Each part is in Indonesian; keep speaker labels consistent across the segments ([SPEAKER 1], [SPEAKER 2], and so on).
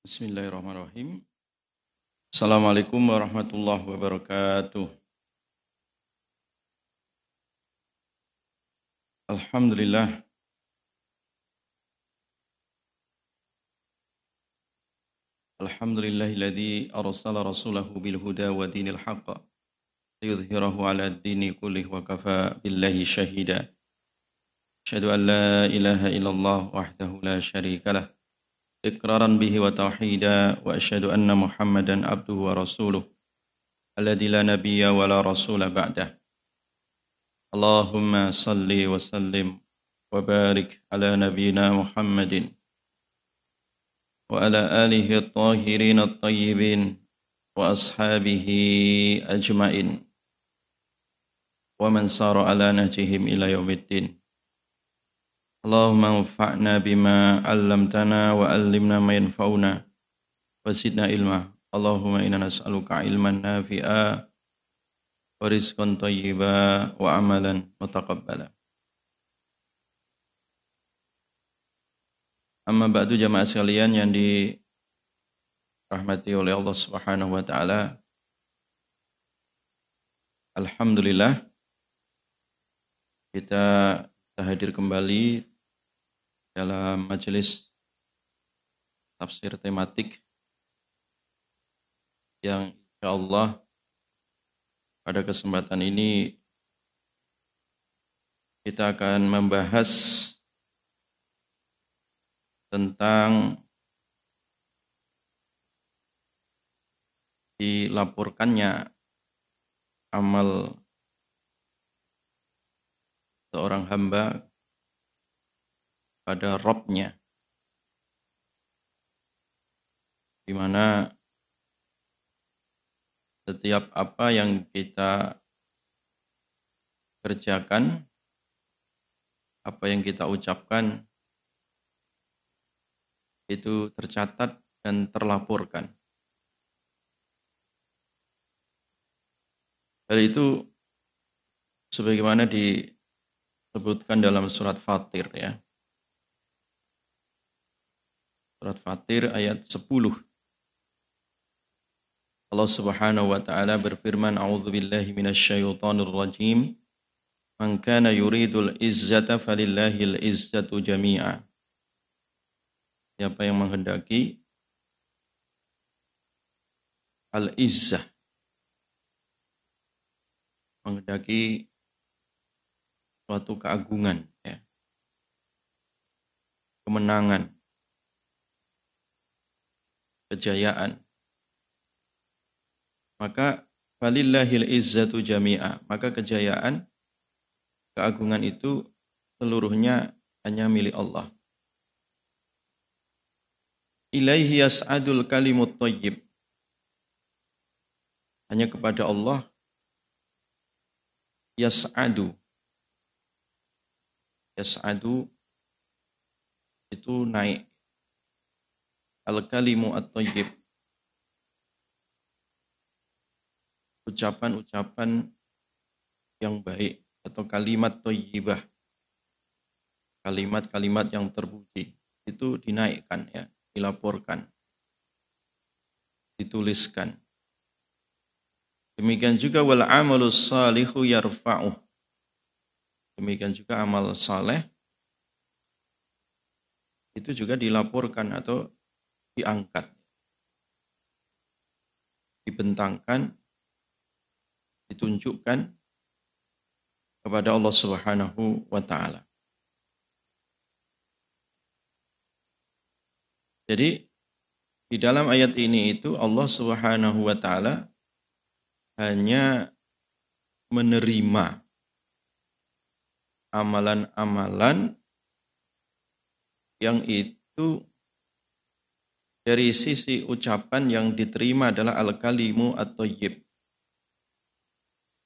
[SPEAKER 1] Bismillahirrahmanirrahim. Assalamualaikum warahmatullahi wabarakatuh. Alhamdulillah. Alhamdulillahilladzi arsala rasulahu bil huda wa dinil haqq liyudhhirahu ala ad-dini kullih wa kafa billahi shahida. Asyhadu an la ilaha illallah wahdahu la syarika lah. إقرارا به وتوحيدا وأشهد أن محمدا عبده ورسوله الذي لا نبي ولا رسول بعده. اللهم صل وسلم وبارك على نبينا محمد وعلى آله الطاهرين الطيبين وأصحابه أجمعين. ومن سار على نهجهم إلى يوم الدين. Allahumma anfa'na bima 'allamtana wa 'allimna ma yanfa'una wa zidna ilma. Allahumma inna nas'aluka ilman nafi'a wa rizqan thayyiba wa amalan mutakabbala. Amma ba'du jamaah sekalian yang di rahmati oleh Allah Subhanahu wa taala. Alhamdulillah kita hadir kembali dalam majelis tafsir tematik yang insya Allah pada kesempatan ini kita akan membahas tentang dilaporkannya amal seorang hamba pada Robnya. Di mana setiap apa yang kita kerjakan, apa yang kita ucapkan, itu tercatat dan terlaporkan. Hal itu sebagaimana disebutkan dalam surat Fatir ya. Surat Fatir ayat 10. Allah Subhanahu wa taala berfirman, "A'udzu billahi minasyaitonir rajim. Man kana yuridul izzata falillahil izzatu jami'a." Siapa yang menghendaki al-izzah menghendaki suatu keagungan ya. kemenangan kejayaan. Maka falillahil izzatu jami'a. Maka kejayaan, keagungan itu seluruhnya hanya milik Allah. Ilaihi yas'adul kalimut thayyib. Hanya kepada Allah yas'adu. Yas'adu itu naik Al-kalimu at-tayyib. Ucapan-ucapan yang baik atau kalimat thayyibah. Kalimat-kalimat yang terpuji itu dinaikkan ya, dilaporkan. Dituliskan. Demikian juga wal amalus salihu yarfa'uh. Demikian juga amal saleh itu juga dilaporkan atau diangkat, dibentangkan, ditunjukkan kepada Allah Subhanahu wa taala. Jadi di dalam ayat ini itu Allah Subhanahu wa taala hanya menerima amalan-amalan yang itu dari sisi ucapan yang diterima adalah al-kalimu atau yib.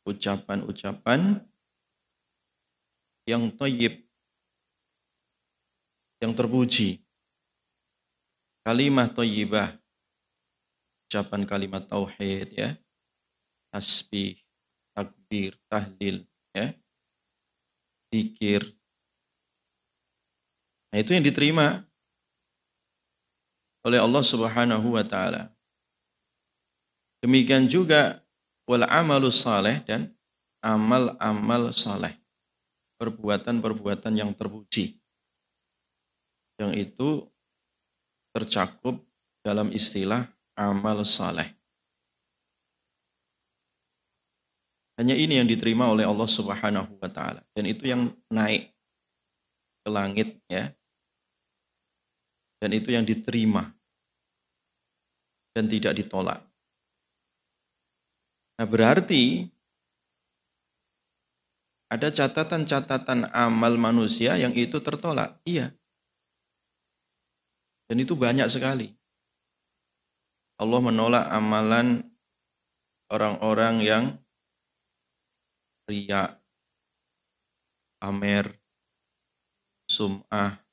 [SPEAKER 1] Ucapan-ucapan yang toyib, yang terpuji. Kalimah toyibah, ucapan kalimat tauhid ya, tasbih, takbir, tahlil ya, zikir. Nah itu yang diterima oleh Allah Subhanahu wa taala. Demikian juga wal amalu saleh dan amal-amal saleh. Perbuatan-perbuatan yang terpuji. Yang itu tercakup dalam istilah amal saleh. Hanya ini yang diterima oleh Allah Subhanahu wa taala dan itu yang naik ke langit ya. Dan itu yang diterima dan tidak ditolak. Nah, berarti ada catatan-catatan amal manusia yang itu tertolak. Iya. Dan itu banyak sekali. Allah menolak amalan orang-orang yang ria, amer, sum'ah,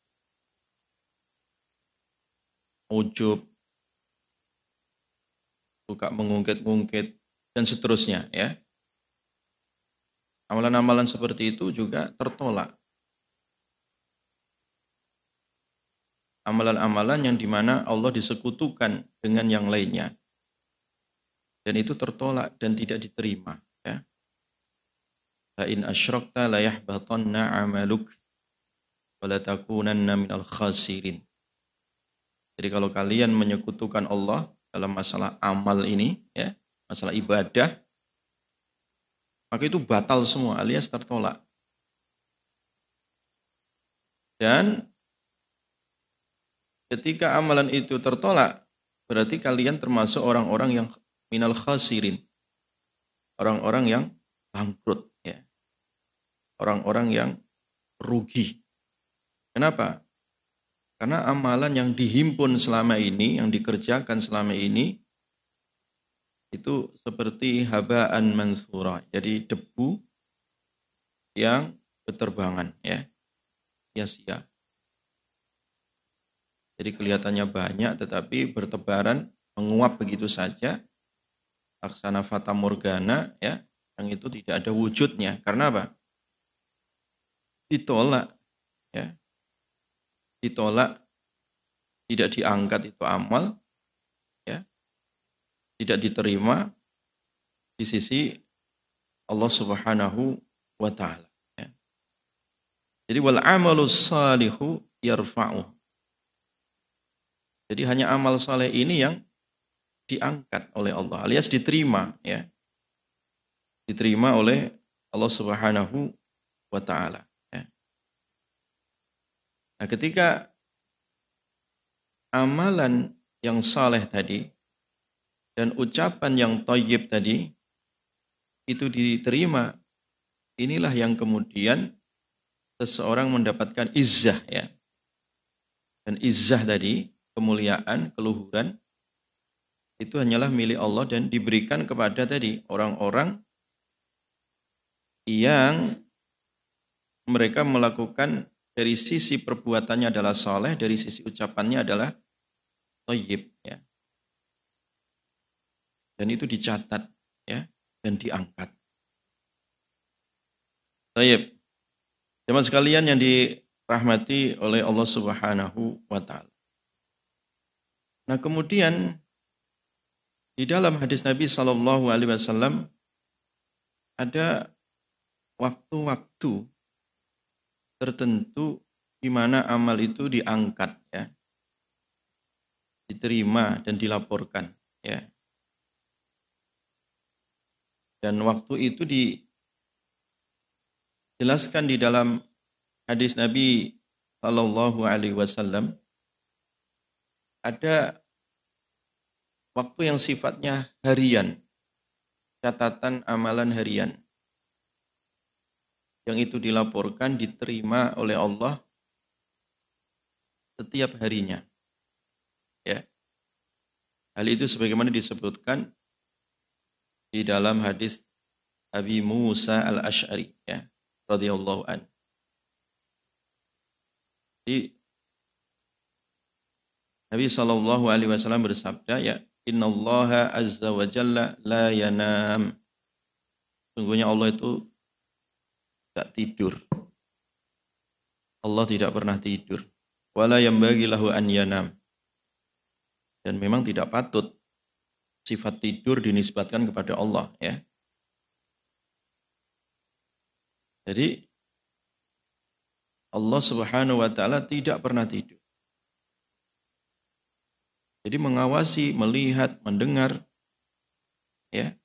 [SPEAKER 1] ujub, suka mengungkit-ungkit, dan seterusnya ya. Amalan-amalan seperti itu juga tertolak. Amalan-amalan yang di mana Allah disekutukan dengan yang lainnya. Dan itu tertolak dan tidak diterima. Ya. in asyrakta la yahbatanna amaluk wa la takunanna minal khasirin. Jadi kalau kalian menyekutukan Allah dalam masalah amal ini, ya, masalah ibadah, maka itu batal semua alias tertolak. Dan ketika amalan itu tertolak, berarti kalian termasuk orang-orang yang minal khasirin. Orang-orang yang bangkrut. ya Orang-orang yang rugi. Kenapa? Karena amalan yang dihimpun selama ini, yang dikerjakan selama ini, itu seperti habaan mansura. Jadi debu yang berterbangan, ya, sia-sia. Jadi kelihatannya banyak, tetapi bertebaran, menguap begitu saja. Laksana fata morgana, ya, yang itu tidak ada wujudnya. Karena apa? Ditolak, ya, ditolak, tidak diangkat itu amal, ya, tidak diterima di sisi Allah Subhanahu wa taala. Ya. Jadi wal amalu salihu yarfa'u. Jadi hanya amal saleh ini yang diangkat oleh Allah alias diterima ya. Diterima oleh Allah Subhanahu wa taala. Nah, ketika amalan yang saleh tadi dan ucapan yang toyib tadi itu diterima, inilah yang kemudian seseorang mendapatkan izzah ya. Dan izzah tadi, kemuliaan, keluhuran, itu hanyalah milik Allah dan diberikan kepada tadi orang-orang yang mereka melakukan dari sisi perbuatannya adalah soleh, dari sisi ucapannya adalah toyib. Ya. Dan itu dicatat ya dan diangkat. Toyib. Teman sekalian yang dirahmati oleh Allah Subhanahu wa taala. Nah, kemudian di dalam hadis Nabi Shallallahu alaihi wasallam ada waktu-waktu tertentu di mana amal itu diangkat ya. Diterima dan dilaporkan ya. Dan waktu itu dijelaskan di dalam hadis Nabi Shallallahu Alaihi Wasallam ada waktu yang sifatnya harian, catatan amalan harian yang itu dilaporkan diterima oleh Allah setiap harinya. Ya. Hal itu sebagaimana disebutkan di dalam hadis Abi Musa al-Ash'ari ya, radhiyallahu an. Di Nabi Shallallahu alaihi wasallam bersabda ya, "Innallaha azza wa jalla la yanam." Sungguhnya Allah itu tak tidur. Allah tidak pernah tidur. Wala yang bagi lahu an yanam. Dan memang tidak patut sifat tidur dinisbatkan kepada Allah ya. Jadi Allah Subhanahu wa taala tidak pernah tidur. Jadi mengawasi, melihat, mendengar ya,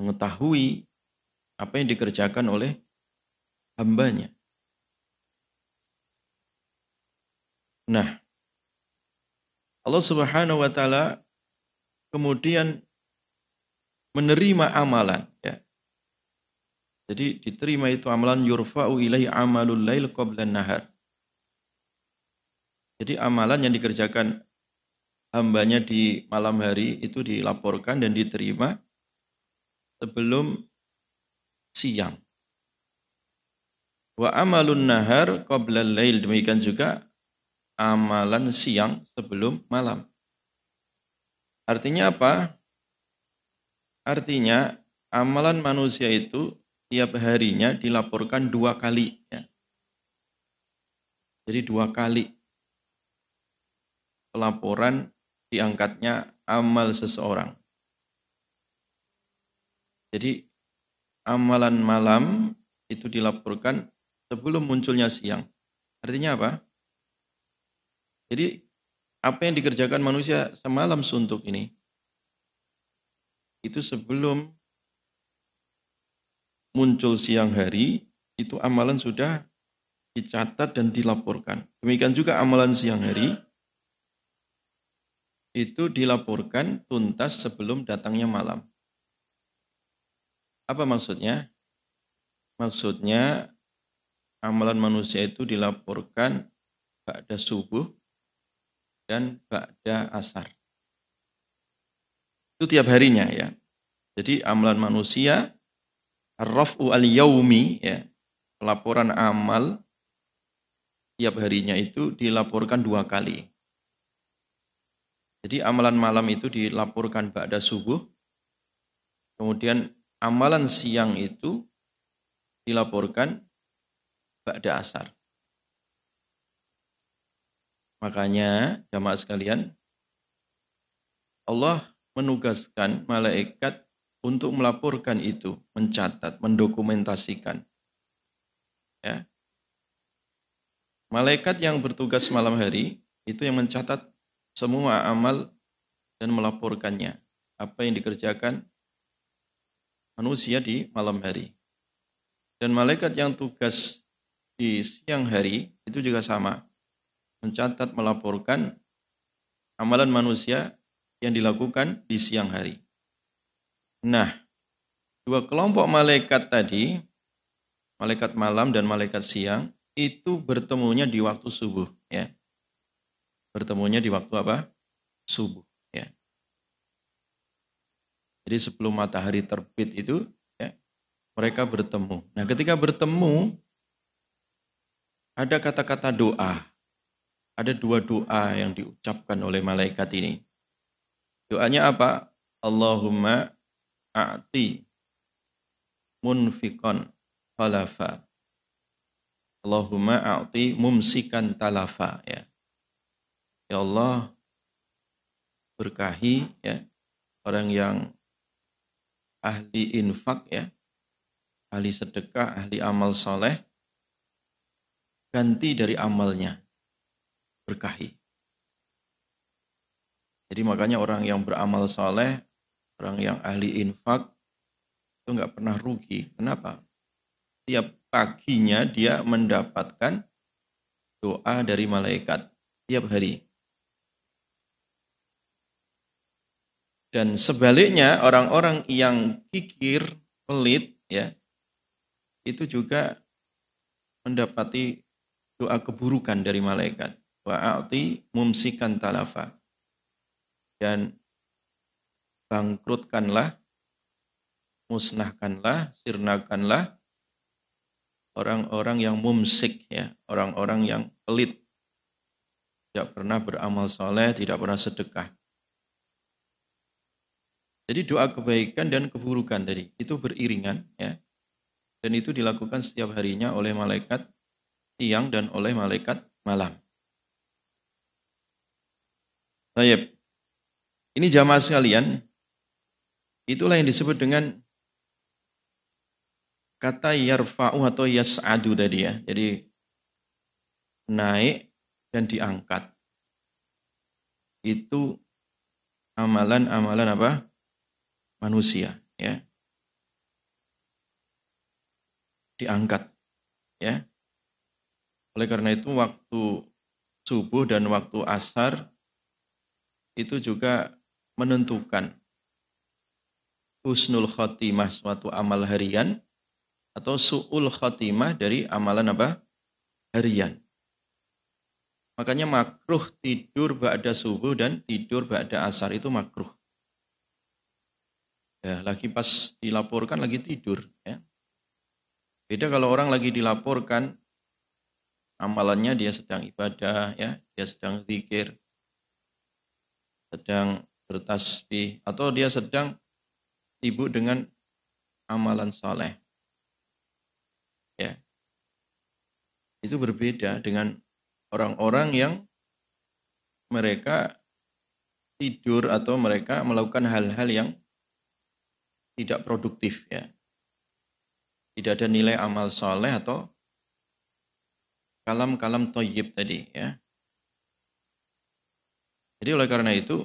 [SPEAKER 1] mengetahui apa yang dikerjakan oleh hambanya. Nah, Allah Subhanahu wa taala kemudian menerima amalan ya. Jadi diterima itu amalan yurfa'u ilai amalul lail qabla nahar. Jadi amalan yang dikerjakan hambanya di malam hari itu dilaporkan dan diterima sebelum siang. Wa amalun nahar qabla lail demikian juga amalan siang sebelum malam. Artinya apa? Artinya amalan manusia itu tiap harinya dilaporkan dua kali. Ya. Jadi dua kali pelaporan diangkatnya amal seseorang. Jadi amalan malam itu dilaporkan sebelum munculnya siang. Artinya apa? Jadi apa yang dikerjakan manusia semalam suntuk ini itu sebelum muncul siang hari itu amalan sudah dicatat dan dilaporkan. Demikian juga amalan siang hari itu dilaporkan tuntas sebelum datangnya malam. Apa maksudnya? Maksudnya amalan manusia itu dilaporkan pada subuh dan ba'da asar. Itu tiap harinya ya. Jadi amalan manusia rafu al-yaumi ya, pelaporan amal tiap harinya itu dilaporkan dua kali. Jadi amalan malam itu dilaporkan ba'da subuh. Kemudian amalan siang itu dilaporkan ba'da asar. Makanya jamaah sekalian, Allah menugaskan malaikat untuk melaporkan itu, mencatat, mendokumentasikan. Ya. Malaikat yang bertugas malam hari itu yang mencatat semua amal dan melaporkannya. Apa yang dikerjakan manusia di malam hari. Dan malaikat yang tugas di siang hari itu juga sama mencatat, melaporkan amalan manusia yang dilakukan di siang hari. Nah, dua kelompok malaikat tadi, malaikat malam dan malaikat siang, itu bertemunya di waktu subuh. ya Bertemunya di waktu apa? Subuh. ya Jadi sebelum matahari terbit itu, ya, mereka bertemu. Nah ketika bertemu, ada kata-kata doa ada dua doa yang diucapkan oleh malaikat ini. Doanya apa? Allahumma a'ti munfikon falafa. Allahumma a'ti mumsikan talafa. Ya. ya Allah, berkahi ya orang yang ahli infak ya, ahli sedekah, ahli amal soleh, ganti dari amalnya berkahi. Jadi makanya orang yang beramal soleh, orang yang ahli infak, itu nggak pernah rugi. Kenapa? Tiap paginya dia mendapatkan doa dari malaikat tiap hari. Dan sebaliknya orang-orang yang kikir, pelit, ya, itu juga mendapati doa keburukan dari malaikat wa'ati mumsikan talafa. Dan bangkrutkanlah, musnahkanlah, sirnakanlah orang-orang yang mumsik ya, orang-orang yang pelit. Tidak pernah beramal soleh, tidak pernah sedekah. Jadi doa kebaikan dan keburukan tadi itu beriringan ya. Dan itu dilakukan setiap harinya oleh malaikat siang dan oleh malaikat malam. Tayyip. Ini jamaah sekalian, itulah yang disebut dengan kata yarfa'u atau yas'adu tadi ya. Jadi naik dan diangkat. Itu amalan-amalan apa? Manusia ya. Diangkat ya. Oleh karena itu waktu subuh dan waktu asar itu juga menentukan husnul khotimah suatu amal harian atau su'ul khotimah dari amalan apa? Harian. Makanya makruh tidur ba'da subuh dan tidur ba'da asar itu makruh. Ya, lagi pas dilaporkan lagi tidur. Ya. Beda kalau orang lagi dilaporkan amalannya dia sedang ibadah, ya, dia sedang zikir, sedang bertasbih, atau dia sedang sibuk dengan amalan soleh. Ya. Itu berbeda dengan orang-orang yang mereka tidur atau mereka melakukan hal-hal yang tidak produktif ya. Tidak ada nilai amal soleh atau kalam-kalam toyib tadi ya. Jadi oleh karena itu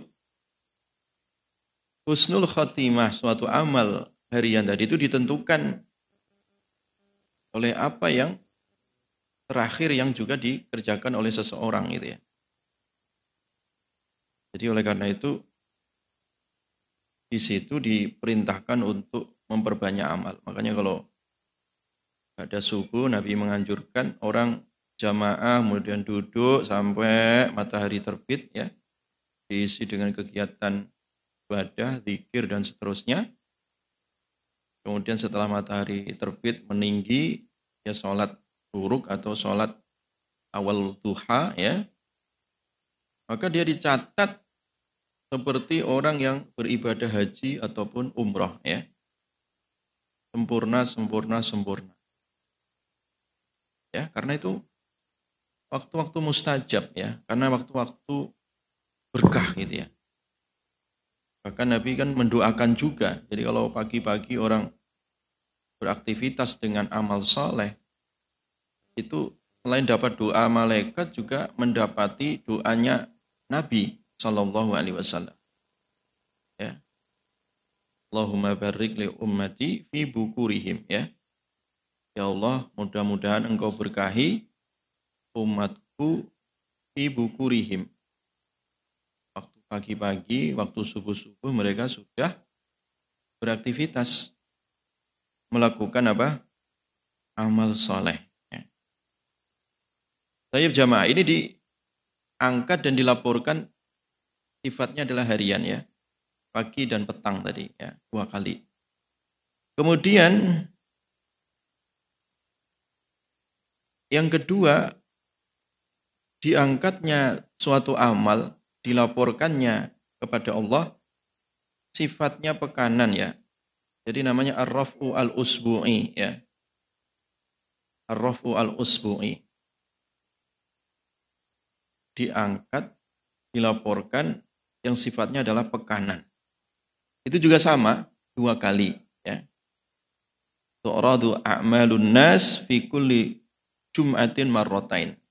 [SPEAKER 1] husnul khatimah suatu amal harian tadi itu ditentukan oleh apa yang terakhir yang juga dikerjakan oleh seseorang gitu ya. Jadi oleh karena itu di situ diperintahkan untuk memperbanyak amal. Makanya kalau ada subuh Nabi menganjurkan orang jamaah kemudian duduk sampai matahari terbit ya diisi dengan kegiatan ibadah, zikir dan seterusnya. Kemudian setelah matahari terbit meninggi ya sholat buruk atau sholat awal duha ya. Maka dia dicatat seperti orang yang beribadah haji ataupun umroh ya. Sempurna, sempurna, sempurna. Ya, karena itu waktu-waktu mustajab ya, karena waktu-waktu berkah gitu ya. Bahkan Nabi kan mendoakan juga. Jadi kalau pagi-pagi orang beraktivitas dengan amal soleh, itu selain dapat doa malaikat juga mendapati doanya Nabi Shallallahu Alaihi Wasallam. Ya. Allahumma barik li ummati fi bukurihim ya. Ya Allah, mudah-mudahan engkau berkahi umatku fi bukurihim pagi-pagi, waktu subuh-subuh mereka sudah beraktivitas melakukan apa? Amal soleh. Ya. jamaah ini diangkat dan dilaporkan sifatnya adalah harian ya. Pagi dan petang tadi ya, dua kali. Kemudian yang kedua diangkatnya suatu amal dilaporkannya kepada Allah sifatnya pekanan ya. Jadi namanya ar-raf'u al-usbu'i ya. Ar-raf'u al-usbu'i. Diangkat, dilaporkan yang sifatnya adalah pekanan. Itu juga sama dua kali ya. Tu'radu a'malun nas fi kulli jum'atin marrotain ya.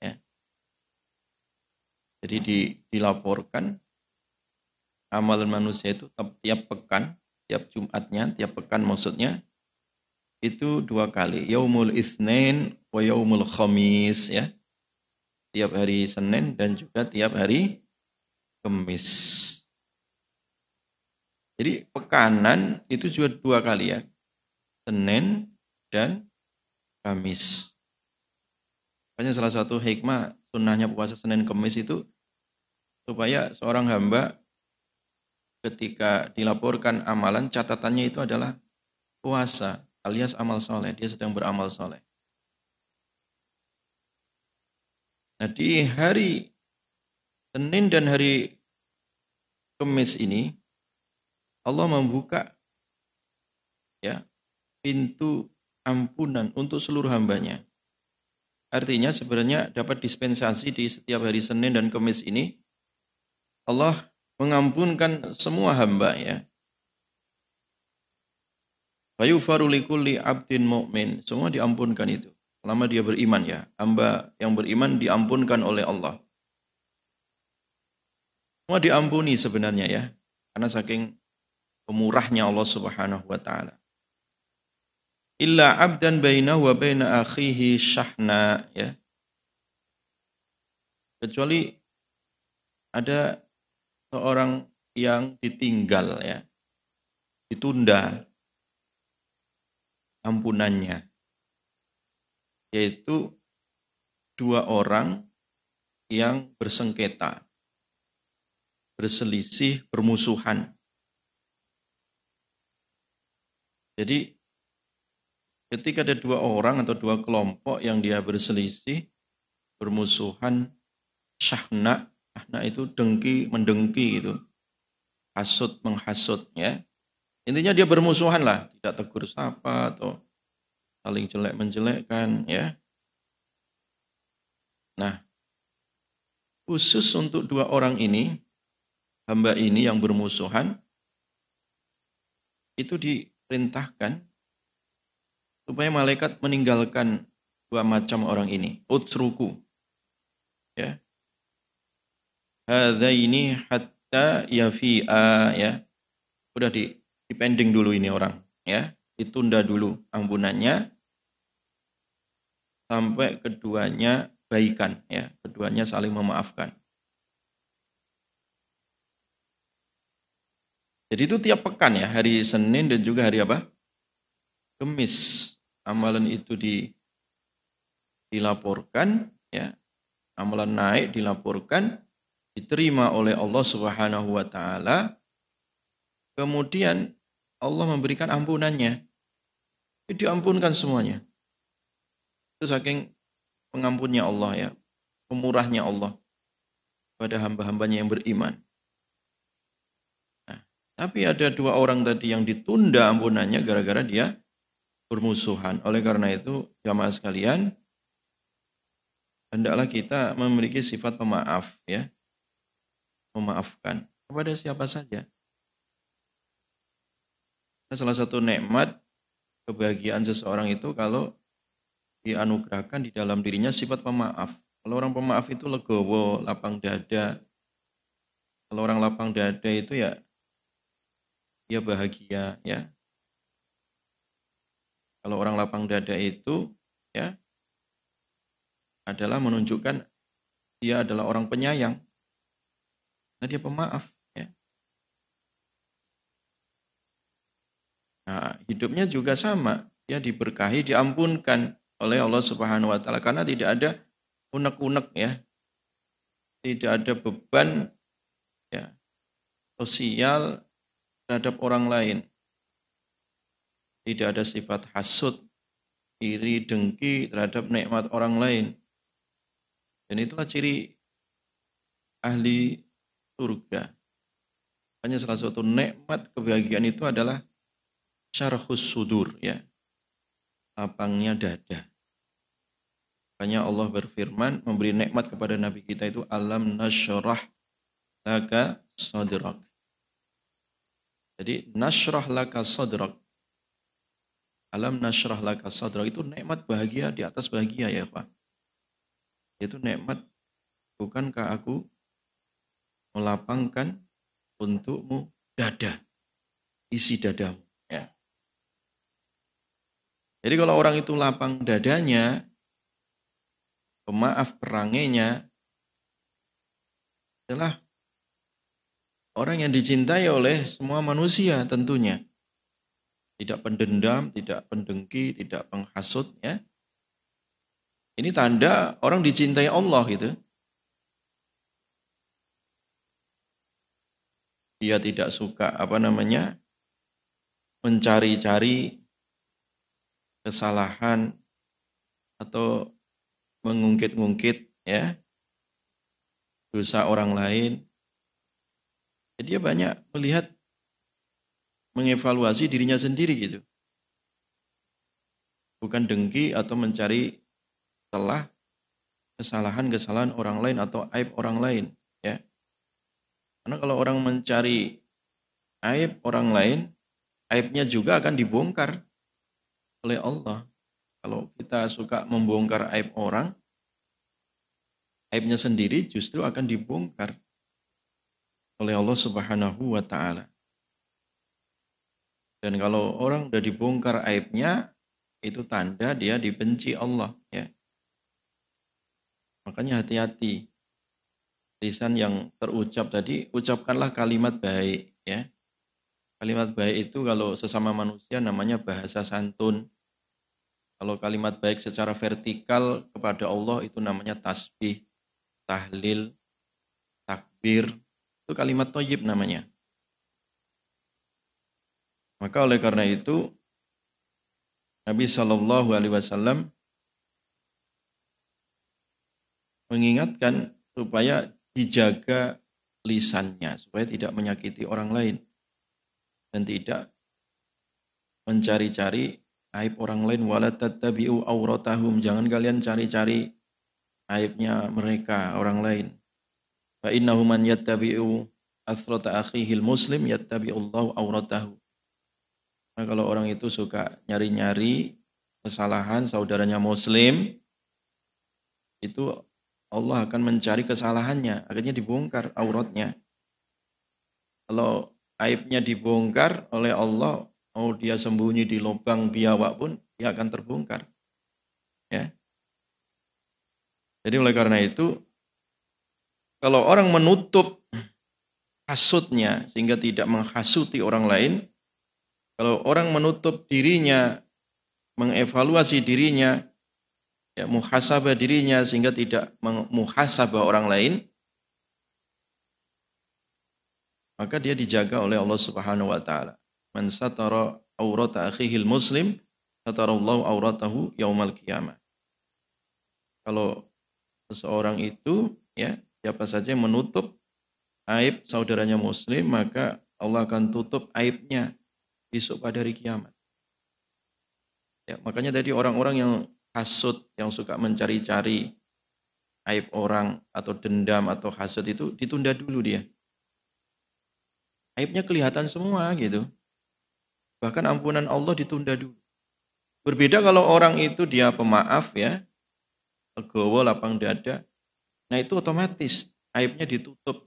[SPEAKER 1] Jadi di, dilaporkan amalan manusia itu tiap pekan, tiap Jumatnya, tiap pekan maksudnya itu dua kali. Yaumul Isnin wa Yaumul Khamis ya. Tiap hari Senin dan juga tiap hari Kamis. Jadi pekanan itu juga dua kali ya. Senin dan Kamis. Makanya salah satu hikmah sunnahnya puasa Senin Kamis itu supaya seorang hamba ketika dilaporkan amalan catatannya itu adalah puasa alias amal soleh. Dia sedang beramal soleh. Nah di hari Senin dan hari Kamis ini Allah membuka ya pintu ampunan untuk seluruh hambanya artinya sebenarnya dapat dispensasi di setiap hari Senin dan Kamis ini Allah mengampunkan semua hamba ya. Fayufaru likulli abdin mu'min. Semua diampunkan itu. Selama dia beriman ya. Hamba yang beriman diampunkan oleh Allah. Semua diampuni sebenarnya ya. Karena saking pemurahnya Allah subhanahu wa ta'ala. Illa abdan bainahu wa baina akhihi syahna ya. Kecuali ada seorang yang ditinggal ya. Ditunda ampunannya. Yaitu dua orang yang bersengketa, berselisih, bermusuhan. Jadi ketika ada dua orang atau dua kelompok yang dia berselisih, bermusuhan, syahna, syahna itu dengki, mendengki itu, hasut, menghasut ya. Intinya dia bermusuhan lah, tidak tegur sapa atau saling jelek menjelekkan ya. Nah, khusus untuk dua orang ini, hamba ini yang bermusuhan, itu diperintahkan supaya malaikat meninggalkan dua macam orang ini. Utsruku. Ya. ini hatta yafi'a ya. Udah di dipending dulu ini orang ya ditunda dulu ampunannya sampai keduanya baikan ya keduanya saling memaafkan jadi itu tiap pekan ya hari Senin dan juga hari apa Kemis amalan itu di dilaporkan ya amalan naik dilaporkan diterima oleh Allah Subhanahu wa taala kemudian Allah memberikan ampunannya. Itu diampunkan semuanya. Itu saking pengampunnya Allah ya. Pemurahnya Allah pada hamba-hambanya yang beriman. Nah, tapi ada dua orang tadi yang ditunda ampunannya gara-gara dia bermusuhan. Oleh karena itu, jamaah sekalian, hendaklah kita memiliki sifat pemaaf ya. Memaafkan kepada siapa saja. Salah satu nikmat kebahagiaan seseorang itu kalau dianugerahkan di dalam dirinya sifat pemaaf. Kalau orang pemaaf itu legowo, lapang dada. Kalau orang lapang dada itu ya dia bahagia ya. Kalau orang lapang dada itu ya adalah menunjukkan dia adalah orang penyayang. Nah, dia pemaaf. Nah, hidupnya juga sama, dia diberkahi, diampunkan oleh Allah Subhanahu wa taala karena tidak ada unek-unek ya. Tidak ada beban ya sosial terhadap orang lain. Tidak ada sifat hasut, iri, dengki terhadap nikmat orang lain. Dan itulah ciri ahli surga. Hanya salah satu nikmat kebahagiaan itu adalah syarhus sudur ya. Lapangnya dada. Makanya Allah berfirman memberi nikmat kepada Nabi kita itu alam nasyrah laka sadrak. Jadi nasyrah laka sadrak. Alam nasyrah laka sadrak itu nikmat bahagia di atas bahagia ya Pak. Itu nikmat bukankah aku melapangkan untukmu dada, isi dadamu. Jadi kalau orang itu lapang dadanya, pemaaf perangainya adalah orang yang dicintai oleh semua manusia tentunya. Tidak pendendam, tidak pendengki, tidak penghasut ya. Ini tanda orang dicintai Allah gitu. Dia tidak suka apa namanya mencari-cari kesalahan atau mengungkit-ungkit ya dosa orang lain. Jadi dia banyak melihat mengevaluasi dirinya sendiri gitu. Bukan dengki atau mencari celah kesalahan-kesalahan orang lain atau aib orang lain ya. Karena kalau orang mencari aib orang lain, aibnya juga akan dibongkar oleh Allah. Kalau kita suka membongkar aib orang, aibnya sendiri justru akan dibongkar oleh Allah Subhanahu wa taala. Dan kalau orang sudah dibongkar aibnya, itu tanda dia dibenci Allah ya. Makanya hati-hati. Lisan yang terucap tadi, ucapkanlah kalimat baik ya. Kalimat baik itu kalau sesama manusia namanya bahasa santun. Kalau kalimat baik secara vertikal kepada Allah itu namanya tasbih, tahlil, takbir. Itu kalimat toyib namanya. Maka oleh karena itu Nabi Shallallahu Alaihi Wasallam mengingatkan supaya dijaga lisannya supaya tidak menyakiti orang lain dan tidak mencari-cari aib orang lain. Wala tattabi'u auratahum jangan kalian cari-cari aibnya mereka orang lain. Fa innahu man yattabi'u asrata akhihil muslim yattabi'ullahu auratahu nah, kalau orang itu suka nyari-nyari kesalahan saudaranya muslim itu Allah akan mencari kesalahannya akhirnya dibongkar auratnya kalau aibnya dibongkar oleh Allah mau dia sembunyi di lubang biawak pun dia akan terbongkar. Ya. Jadi oleh karena itu kalau orang menutup hasutnya sehingga tidak menghasuti orang lain, kalau orang menutup dirinya, mengevaluasi dirinya, ya, muhasabah dirinya sehingga tidak muhasabah orang lain, maka dia dijaga oleh Allah Subhanahu wa taala man satara aurata akhihil muslim satarallahu auratahu yaumal qiyamah. Kalau seseorang itu ya siapa saja yang menutup aib saudaranya muslim maka Allah akan tutup aibnya besok pada hari kiamat. Ya, makanya tadi orang-orang yang hasut, yang suka mencari-cari aib orang atau dendam atau hasut itu ditunda dulu dia. Aibnya kelihatan semua gitu. Bahkan ampunan Allah ditunda dulu. Berbeda kalau orang itu dia pemaaf ya, legowo lapang dada. Nah itu otomatis aibnya ditutup.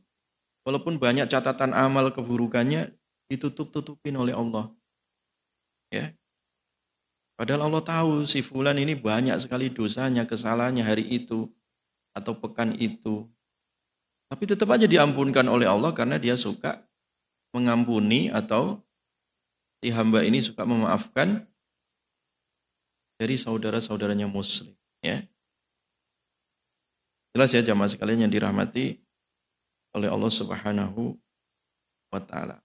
[SPEAKER 1] Walaupun banyak catatan amal keburukannya ditutup-tutupin oleh Allah. Ya. Padahal Allah tahu si fulan ini banyak sekali dosanya, kesalahannya hari itu atau pekan itu. Tapi tetap aja diampunkan oleh Allah karena dia suka mengampuni atau si hamba ini suka memaafkan dari saudara-saudaranya muslim ya jelas ya jamaah sekalian yang dirahmati oleh Allah Subhanahu wa taala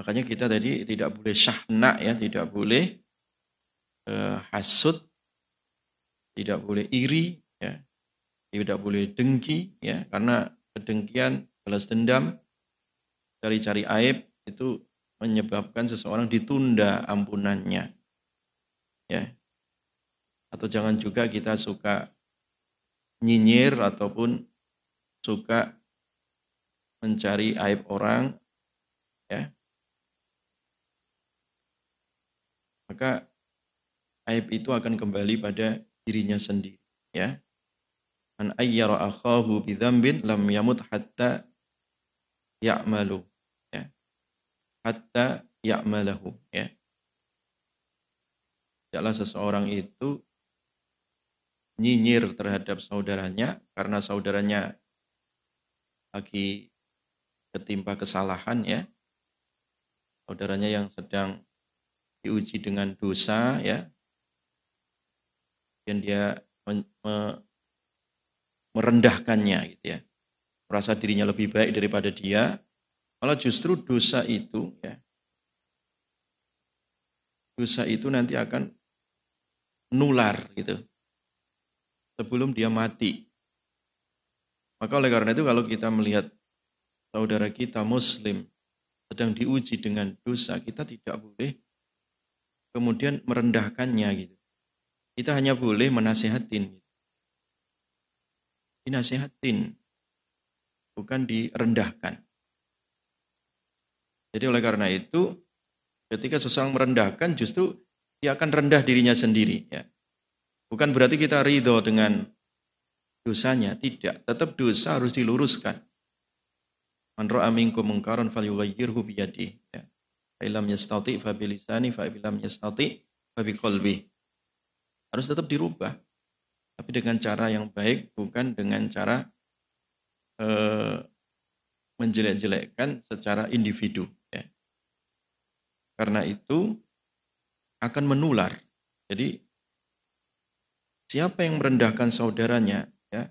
[SPEAKER 1] makanya kita tadi tidak boleh syahna ya tidak boleh uh, hasud tidak boleh iri ya tidak boleh dengki ya karena kedengkian balas dendam cari-cari aib itu menyebabkan seseorang ditunda ampunannya. Ya. Atau jangan juga kita suka nyinyir ataupun suka mencari aib orang ya. Maka aib itu akan kembali pada dirinya sendiri, ya. An ayyara akhahu bidzambin lam yamut hatta ya'malu hatta ya'malahu ya. Tidaklah seseorang itu nyinyir terhadap saudaranya karena saudaranya lagi ketimpa kesalahan ya. Saudaranya yang sedang diuji dengan dosa ya. Dan dia me, me, merendahkannya gitu ya. Merasa dirinya lebih baik daripada dia, Malah justru dosa itu ya. Dosa itu nanti akan nular gitu. Sebelum dia mati. Maka oleh karena itu kalau kita melihat saudara kita muslim sedang diuji dengan dosa, kita tidak boleh kemudian merendahkannya gitu. Kita hanya boleh menasehatin. Gitu. Dinasehatin, bukan direndahkan. Jadi oleh karena itu, ketika seseorang merendahkan, justru dia akan rendah dirinya sendiri. Ya. Bukan berarti kita ridho dengan dosanya, tidak. Tetap dosa harus diluruskan. Man ra'a minkum mungkaran biyadihi. Ya. Fa illam yastati fa bilisani fa illam yastati fa biqalbi. Harus tetap dirubah. Tapi dengan cara yang baik, bukan dengan cara eh, menjelek-jelekkan secara individu. Ya. Karena itu akan menular. Jadi siapa yang merendahkan saudaranya, ya,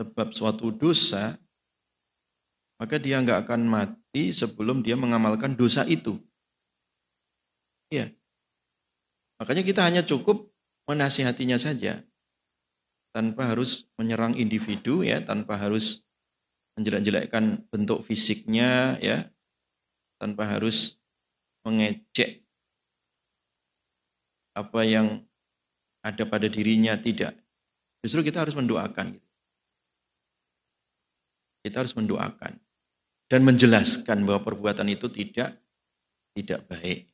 [SPEAKER 1] sebab suatu dosa, maka dia nggak akan mati sebelum dia mengamalkan dosa itu. Iya. Makanya kita hanya cukup menasihatinya saja tanpa harus menyerang individu ya, tanpa harus menjelek-jelekkan bentuk fisiknya ya, tanpa harus mengecek apa yang ada pada dirinya tidak. Justru kita harus mendoakan. Kita harus mendoakan dan menjelaskan bahwa perbuatan itu tidak tidak baik.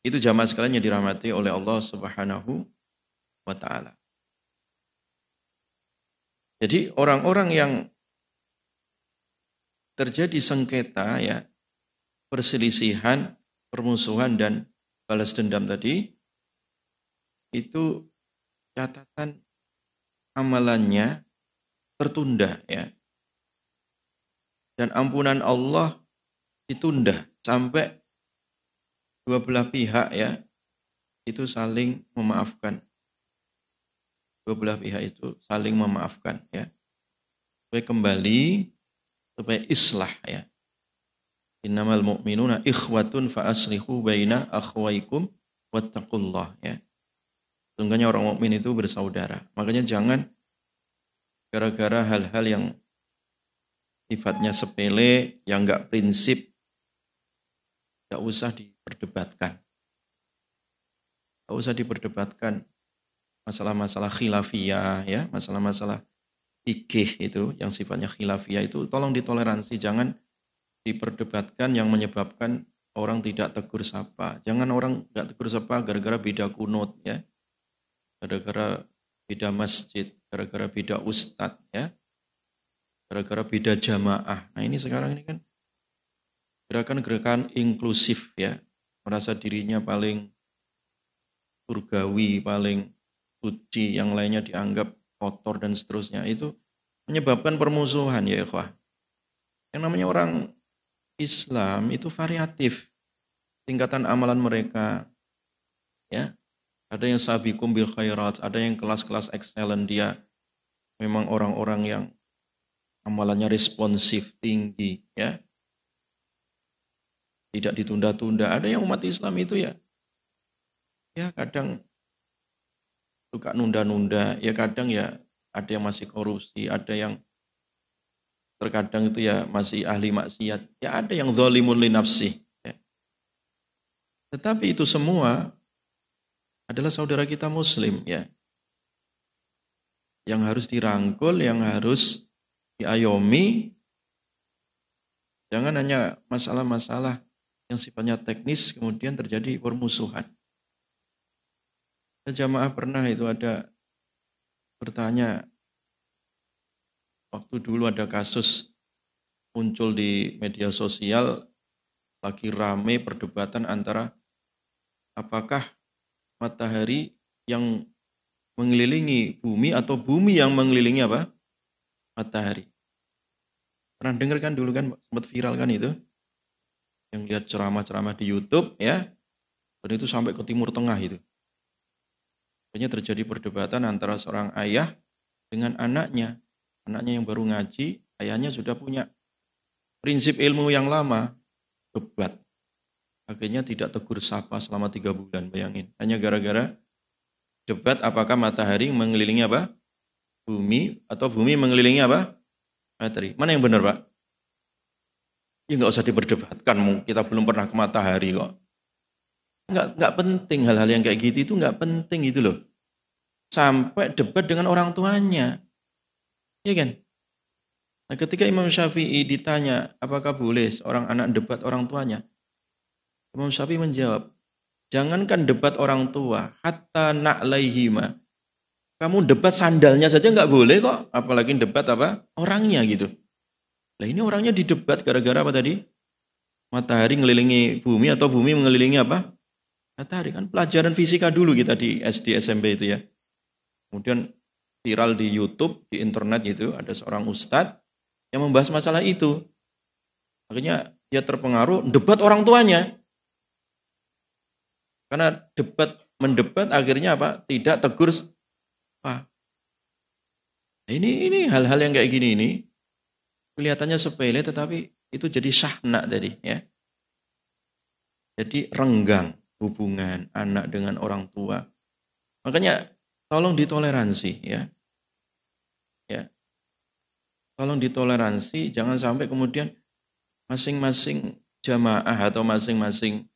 [SPEAKER 1] Itu jamaah sekalian yang dirahmati oleh Allah Subhanahu wa taala. Jadi orang-orang yang terjadi sengketa ya, perselisihan, permusuhan dan balas dendam tadi itu catatan amalannya tertunda ya. Dan ampunan Allah ditunda sampai dua belah pihak ya itu saling memaafkan. Dua belah pihak itu saling memaafkan ya. Supaya kembali supaya islah ya. Innamal mu'minuna ikhwatun fa aslihu baina akhwaikum wattaqullah ya. Sungguhnya orang mukmin itu bersaudara. Makanya jangan gara-gara hal-hal yang sifatnya sepele yang enggak prinsip tidak usah diperdebatkan tidak usah diperdebatkan masalah-masalah khilafiyah ya, masalah-masalah fikih itu yang sifatnya khilafiyah itu tolong ditoleransi, jangan diperdebatkan yang menyebabkan orang tidak tegur sapa. Jangan orang tidak tegur sapa gara-gara beda kunut ya. Gara-gara beda masjid, gara-gara beda ustadz ya. Gara-gara beda jamaah. Nah ini sekarang ini kan gerakan-gerakan inklusif ya. Merasa dirinya paling surgawi, paling suci, yang lainnya dianggap kotor dan seterusnya. Itu menyebabkan permusuhan ya ikhwah. Yang namanya orang Islam itu variatif. Tingkatan amalan mereka. ya Ada yang sabikum bil khairat, ada yang kelas-kelas excellent dia memang orang-orang yang amalannya responsif tinggi ya. Tidak ditunda-tunda. Ada yang umat Islam itu ya ya kadang suka nunda-nunda. Ya kadang ya ada yang masih korupsi, ada yang terkadang itu ya masih ahli maksiat. Ya ada yang zalimun li nafsi. Ya. Tetapi itu semua adalah saudara kita muslim ya. Yang harus dirangkul, yang harus diayomi. Jangan hanya masalah-masalah yang sifatnya teknis kemudian terjadi permusuhan. Jamaah pernah itu ada bertanya, waktu dulu ada kasus muncul di media sosial, lagi rame perdebatan antara apakah matahari yang mengelilingi bumi atau bumi yang mengelilingi apa? Matahari. Pernah dengar kan dulu kan sempat viral kan itu? Yang lihat ceramah-ceramah di YouTube ya. Dan itu sampai ke timur tengah itu. Akhirnya terjadi perdebatan antara seorang ayah dengan anaknya. Anaknya yang baru ngaji, ayahnya sudah punya prinsip ilmu yang lama. Debat. Akhirnya tidak tegur sapa selama tiga bulan, bayangin. Hanya gara-gara debat apakah matahari mengelilingi apa? Bumi atau bumi mengelilingi apa? Matahari. Mana yang benar Pak? Ya nggak usah diperdebatkan, kita belum pernah ke matahari kok. Nggak, nggak penting hal-hal yang kayak gitu itu nggak penting itu loh. Sampai debat dengan orang tuanya. Iya kan? Nah, ketika Imam Syafi'i ditanya, apakah boleh seorang anak debat orang tuanya? Imam Syafi'i menjawab, jangankan debat orang tua, hatta na'laihima. Kamu debat sandalnya saja nggak boleh kok, apalagi debat apa? Orangnya gitu. Nah ini orangnya didebat gara-gara apa tadi? Matahari ngelilingi bumi atau bumi mengelilingi apa? Matahari kan pelajaran fisika dulu kita di SD SMP itu ya. Kemudian viral di YouTube, di internet itu ada seorang ustadz yang membahas masalah itu. Akhirnya dia terpengaruh debat orang tuanya. Karena debat mendebat akhirnya apa? Tidak tegur apa. Ini ini hal-hal yang kayak gini ini kelihatannya sepele tetapi itu jadi syahna tadi ya. Jadi renggang hubungan anak dengan orang tua. Makanya tolong ditoleransi ya. Tolong ditoleransi, jangan sampai kemudian masing-masing jamaah atau masing-masing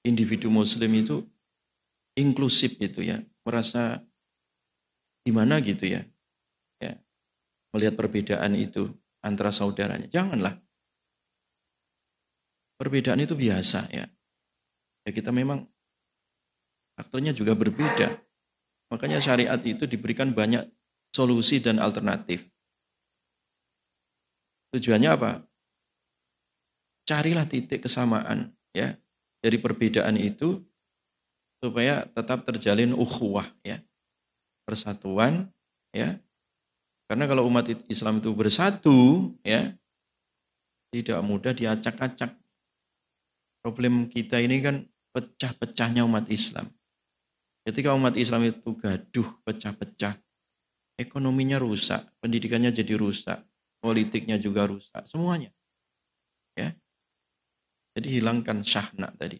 [SPEAKER 1] individu muslim itu inklusif itu ya, merasa gimana gitu ya. Ya. Melihat perbedaan itu antara saudaranya. Janganlah. Perbedaan itu biasa ya. Ya kita memang faktornya juga berbeda. Makanya syariat itu diberikan banyak solusi dan alternatif. Tujuannya apa? Carilah titik kesamaan ya dari perbedaan itu supaya tetap terjalin ukhuwah ya. Persatuan ya. Karena kalau umat Islam itu bersatu ya tidak mudah diacak-acak. Problem kita ini kan pecah-pecahnya umat Islam. Ketika umat Islam itu gaduh, pecah-pecah, ekonominya rusak, pendidikannya jadi rusak, politiknya juga rusak, semuanya. Ya. Jadi hilangkan syahna tadi.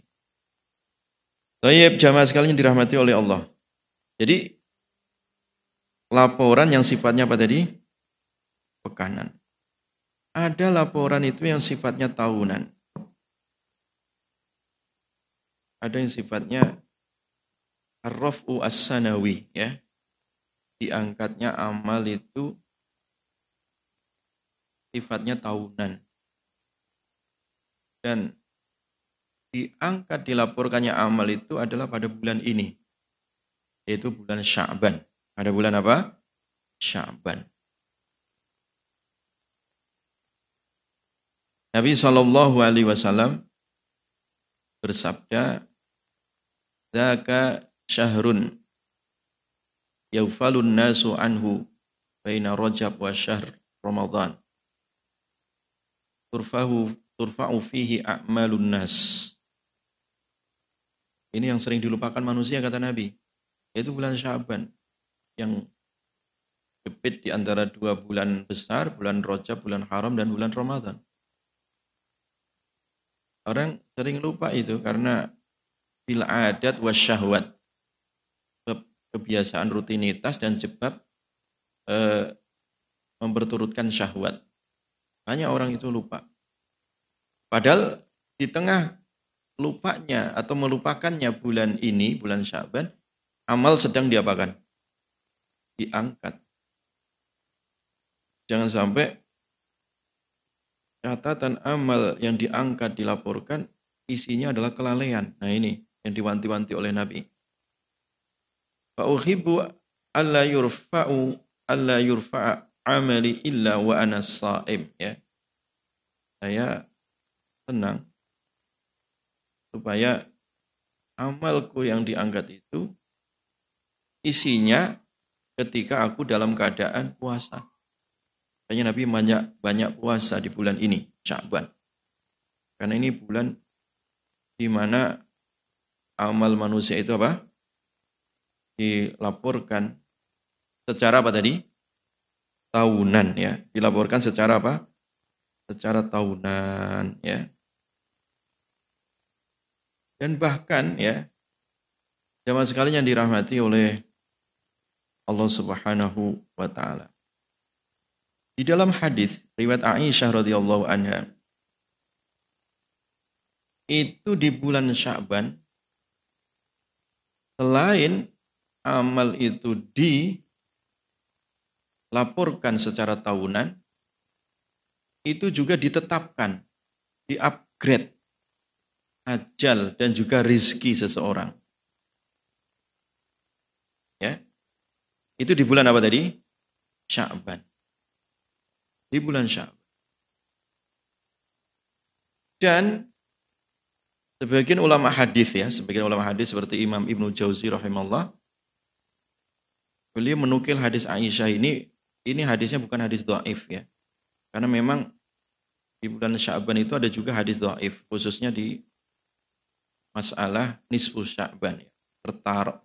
[SPEAKER 1] Tayyib jamaah sekalian dirahmati oleh Allah. Jadi laporan yang sifatnya apa tadi? Pekanan. Ada laporan itu yang sifatnya tahunan. Ada yang sifatnya arrafu ya. Diangkatnya amal itu sifatnya tahunan. Dan diangkat dilaporkannya amal itu adalah pada bulan ini. Yaitu bulan Sya'ban. Pada bulan apa? Sya'ban. Nabi Shallallahu Alaihi Wasallam bersabda, "Zaka syahrun yaufalun nasu anhu baina Rajab wa syahr Ramadan." turfahu turfa'u fihi a'malun nas. Ini yang sering dilupakan manusia kata Nabi. Yaitu bulan Syaban yang jepit di antara dua bulan besar, bulan Rajab, bulan Haram dan bulan Ramadan. Orang sering lupa itu karena bil adat was syahwat. Kebiasaan rutinitas dan sebab eh, memperturutkan syahwat. Banyak orang itu lupa. Padahal di tengah lupanya atau melupakannya bulan ini, bulan Syaban, amal sedang diapakan? Diangkat. Jangan sampai catatan amal yang diangkat dilaporkan isinya adalah kelalaian. Nah ini yang diwanti-wanti oleh Nabi. Fa'uhibbu alla yurfa'u alla yurfa'a amali illa wa ana saim ya. Saya tenang supaya amalku yang diangkat itu isinya ketika aku dalam keadaan puasa. Kayaknya Nabi banyak banyak puasa di bulan ini, Sya'ban. Karena ini bulan di mana amal manusia itu apa? Dilaporkan secara apa tadi? tahunan ya. Dilaporkan secara apa? Secara tahunan ya. Dan bahkan ya zaman sekali yang dirahmati oleh Allah Subhanahu wa taala. Di dalam hadis riwayat Aisyah radhiyallahu anha itu di bulan Sya'ban selain amal itu di laporkan secara tahunan, itu juga ditetapkan, di-upgrade ajal dan juga rizki seseorang. Ya. Itu di bulan apa tadi? Sya'ban. Di bulan Sya'ban. Dan sebagian ulama hadis ya, sebagian ulama hadis seperti Imam Ibnu Jauzi rahimahullah beliau menukil hadis Aisyah ini ini hadisnya bukan hadis dhaif ya. Karena memang di bulan Sya'ban itu ada juga hadis dhaif khususnya di masalah nisfu Sya'ban ya.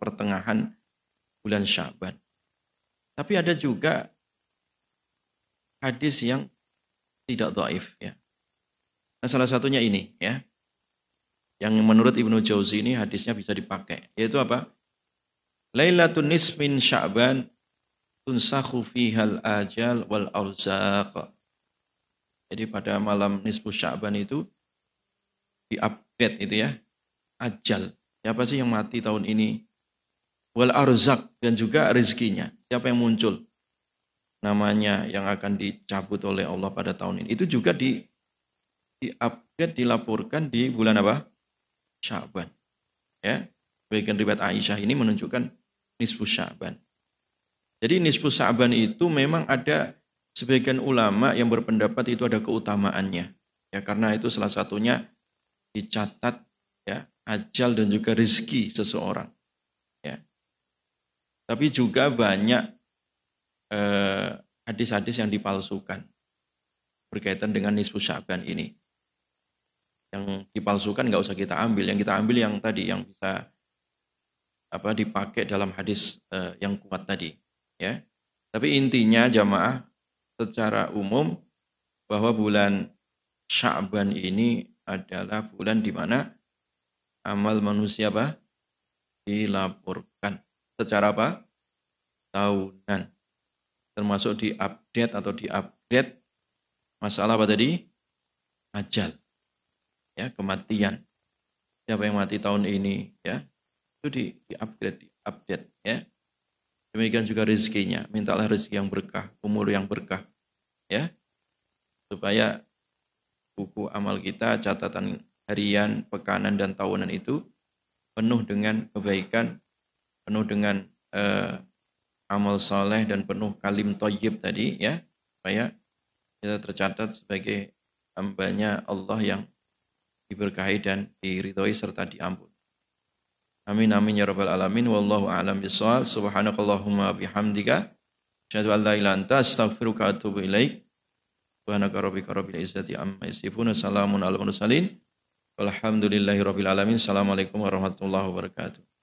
[SPEAKER 1] Pertengahan bulan Sya'ban. Tapi ada juga hadis yang tidak dhaif ya. Nah, salah satunya ini ya. Yang menurut Ibnu Jauzi ini hadisnya bisa dipakai. Yaitu apa? Lailatun nismin Sya'ban tunsakhu fihal ajal wal arzaq. Jadi pada malam nisfu Sya'ban itu diupdate itu ya. Ajal. Siapa sih yang mati tahun ini? Wal arzak dan juga rezekinya. Siapa yang muncul? Namanya yang akan dicabut oleh Allah pada tahun ini. Itu juga di diupdate, dilaporkan di bulan apa? Syaban. Ya, bagian riwayat Aisyah ini menunjukkan nisfu Syaban. Jadi nisfu Syaban itu memang ada sebagian ulama yang berpendapat itu ada keutamaannya. Ya, karena itu salah satunya dicatat ya ajal dan juga rezeki seseorang. Tapi juga banyak eh, hadis-hadis yang dipalsukan berkaitan dengan nisfu Syaban ini. Yang dipalsukan nggak usah kita ambil yang kita ambil yang tadi yang bisa apa dipakai dalam hadis uh, yang kuat tadi ya. Tapi intinya jamaah secara umum bahwa bulan Sya'ban ini adalah bulan di mana amal manusia apa? Dilaporkan secara apa tahunan termasuk diupdate atau diupdate masalah apa tadi ajal ya kematian. Siapa yang mati tahun ini ya itu di, di upgrade, di update ya. Demikian juga rezekinya, mintalah rezeki yang berkah, umur yang berkah ya. Supaya buku amal kita, catatan harian, pekanan dan tahunan itu penuh dengan kebaikan, penuh dengan eh, amal soleh dan penuh kalim toyib tadi ya supaya kita tercatat sebagai hambanya Allah yang diberkahi dan diridhoi serta diampun. Amin amin ya rabbal alamin wallahu a'lam bissawab. Subhanakallahumma bihamdika asyhadu an la ilaha anta astaghfiruka wa atubu ilaik. Subhanaka rabbika rabbil izzati amma yasifun. Assalamun ala mursalin. Walhamdulillahi rabbil alamin. Assalamualaikum warahmatullahi wabarakatuh.